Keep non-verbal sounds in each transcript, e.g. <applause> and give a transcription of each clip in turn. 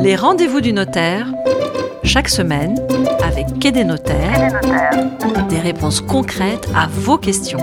Les rendez-vous du notaire, chaque semaine, avec Quai des notaires, des réponses concrètes à vos questions.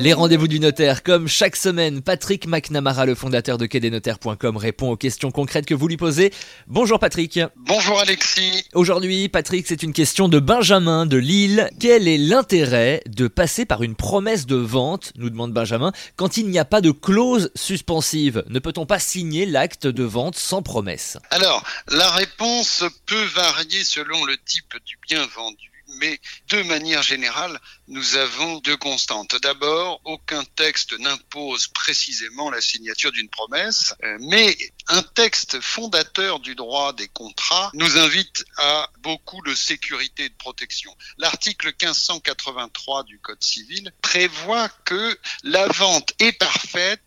Les rendez-vous du notaire, comme chaque semaine, Patrick McNamara, le fondateur de quai-des-notaires.com, répond aux questions concrètes que vous lui posez. Bonjour Patrick. Bonjour Alexis. Aujourd'hui, Patrick, c'est une question de Benjamin de Lille. Quel est l'intérêt de passer par une promesse de vente, nous demande Benjamin, quand il n'y a pas de clause suspensive? Ne peut-on pas signer l'acte de vente sans promesse? Alors, la réponse peut varier selon le type du bien vendu mais de manière générale, nous avons deux constantes. D'abord, aucun texte n'impose précisément la signature d'une promesse, euh, mais un texte fondateur du droit des contrats nous invite à beaucoup de sécurité et de protection. L'article 1583 du Code civil prévoit que la vente est parfaite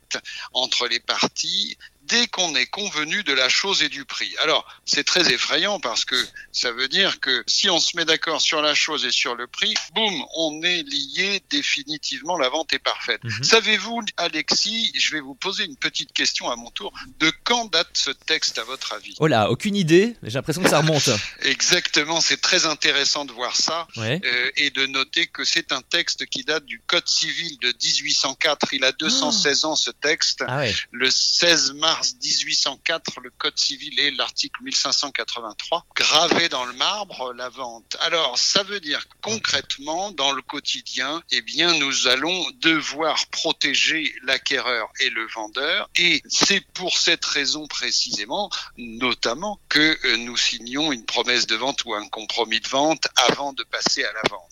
entre les parties dès qu'on est convenu de la chose et du prix. Alors, c'est très effrayant parce que ça veut dire que si on se met d'accord sur la chose et sur le prix, boum, on est lié définitivement, la vente est parfaite. Mhm. Savez-vous, Alexis, je vais vous poser une petite question à mon tour, de quand date ce texte à votre avis? Oh là, aucune idée, j'ai l'impression que ça remonte. <laughs> Exactement, c'est très intéressant de voir ça euh, et de noter que c'est un texte qui date du Code civil de 1804. Il a 216 ans ce texte. Ah le 16 mars 1804, le Code civil et l'article 1583 gravé dans le marbre la vente. Alors, ça veut dire concrètement, dans le quotidien, eh bien, nous allons devoir protéger l'acquéreur et le vendeur. Et c'est pour cette raison précisément, notamment, que euh, nous signons une promesse de vente ou un compromis de vente avant de passer à la vente.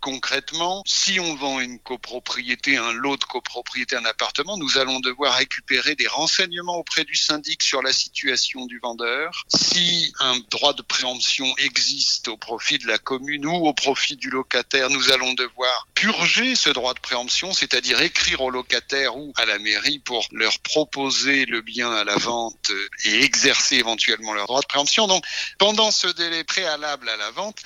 Concrètement, si on vend une copropriété, un lot de copropriété, un appartement, nous allons devoir récupérer des renseignements auprès du syndic sur la situation du vendeur. Si un droit de préemption existe au profit de la commune ou au profit du locataire, nous allons devoir purger ce droit de préemption, c'est-à-dire écrire au locataire ou à la mairie pour leur proposer le bien à la vente et exercer éventuellement leur droit de préemption. Donc, pendant ce délai préalable à la vente,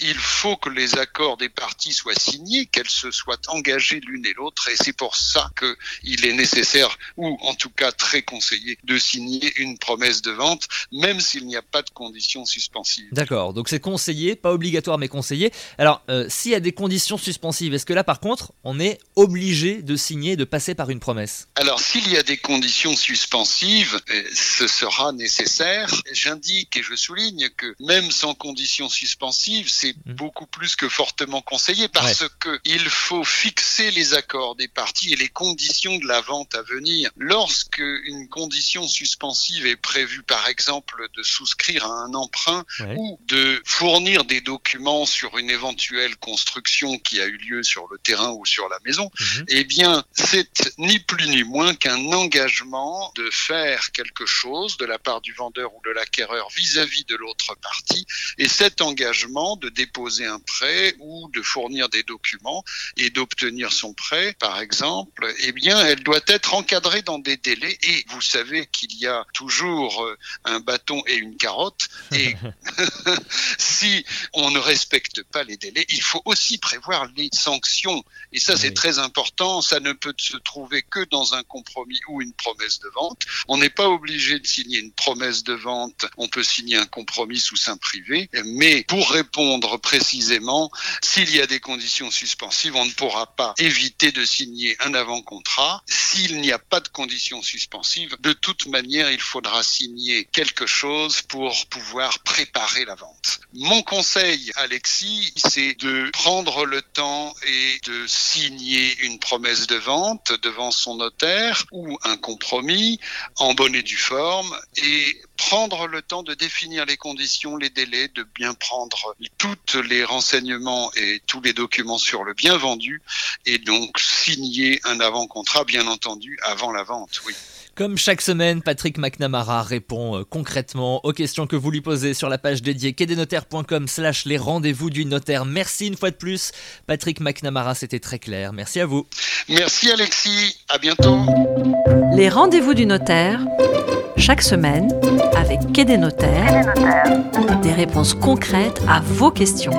il faut que les accords des parties soient signées, qu'elles se soient engagées l'une et l'autre, et c'est pour ça qu'il est nécessaire, ou en tout cas très conseillé, de signer une promesse de vente, même s'il n'y a pas de conditions suspensives. D'accord, donc c'est conseillé, pas obligatoire mais conseillé. Alors, euh, s'il y a des conditions suspensives, est-ce que là par contre, on est obligé de signer, de passer par une promesse? Alors, s'il y a des conditions suspensives, euh, ce sera nécessaire. J'indique et je souligne que même sans conditions suspensives, c'est mmh. beaucoup plus que fortement conseillé parce que il faut fixer les accords des parties et les conditions de la vente à venir. Lorsque une condition suspensive est prévue, par exemple, de souscrire à un emprunt ou de fournir des documents sur une éventuelle construction qui a eu lieu sur le terrain ou sur la maison, mhm. eh bien, c'est ni plus ni moins qu'un engagement de faire quelque chose de la part du vendeur ou de l'acquéreur vis-à-vis de l'autre partie. Et cet engagement de déposer un prêt ou de fournir des documents et d'obtenir son prêt, par exemple, eh bien, elle doit être encadrée dans des délais. Et vous savez qu'il y a toujours euh, un bâton et une carotte. Et <laughs> si on ne respecte pas les délais, il faut aussi prévoir les sanctions. Et ça, c'est très important. Ça ne peut se trouver que dans un compromis ou une promesse de vente. On n'est pas obligé de signer une promesse de vente. On peut signer un compromis sous sein privé. Mais pour répondre précisément, s'il y a des conditions suspensives, on ne pourra pas éviter de signer un avant-contrat. S'il n'y a pas de conditions suspensives, de toute manière, il faudra signer quelque chose pour pouvoir préparer la vente. Mon conseil, Alexis, c'est de prendre le temps et de signer une promesse de vente devant son notaire ou un compromis en bonne et due forme et prendre le temps de définir les conditions, les délais, de bien prendre tous les renseignements et tous les documents sur le bien vendu et donc signer un avant-contrat, bien entendu, avant la vente, oui. Comme chaque semaine, Patrick McNamara répond euh, concrètement aux questions que vous lui posez sur la page dédiée quai-des-notaires.com slash les rendez-vous du notaire. Merci une fois de plus. Patrick McNamara, c'était très clair. Merci à vous. Merci Alexis. À bientôt. Les rendez-vous du notaire, chaque semaine, Quai des notaires, des réponses concrètes à vos questions.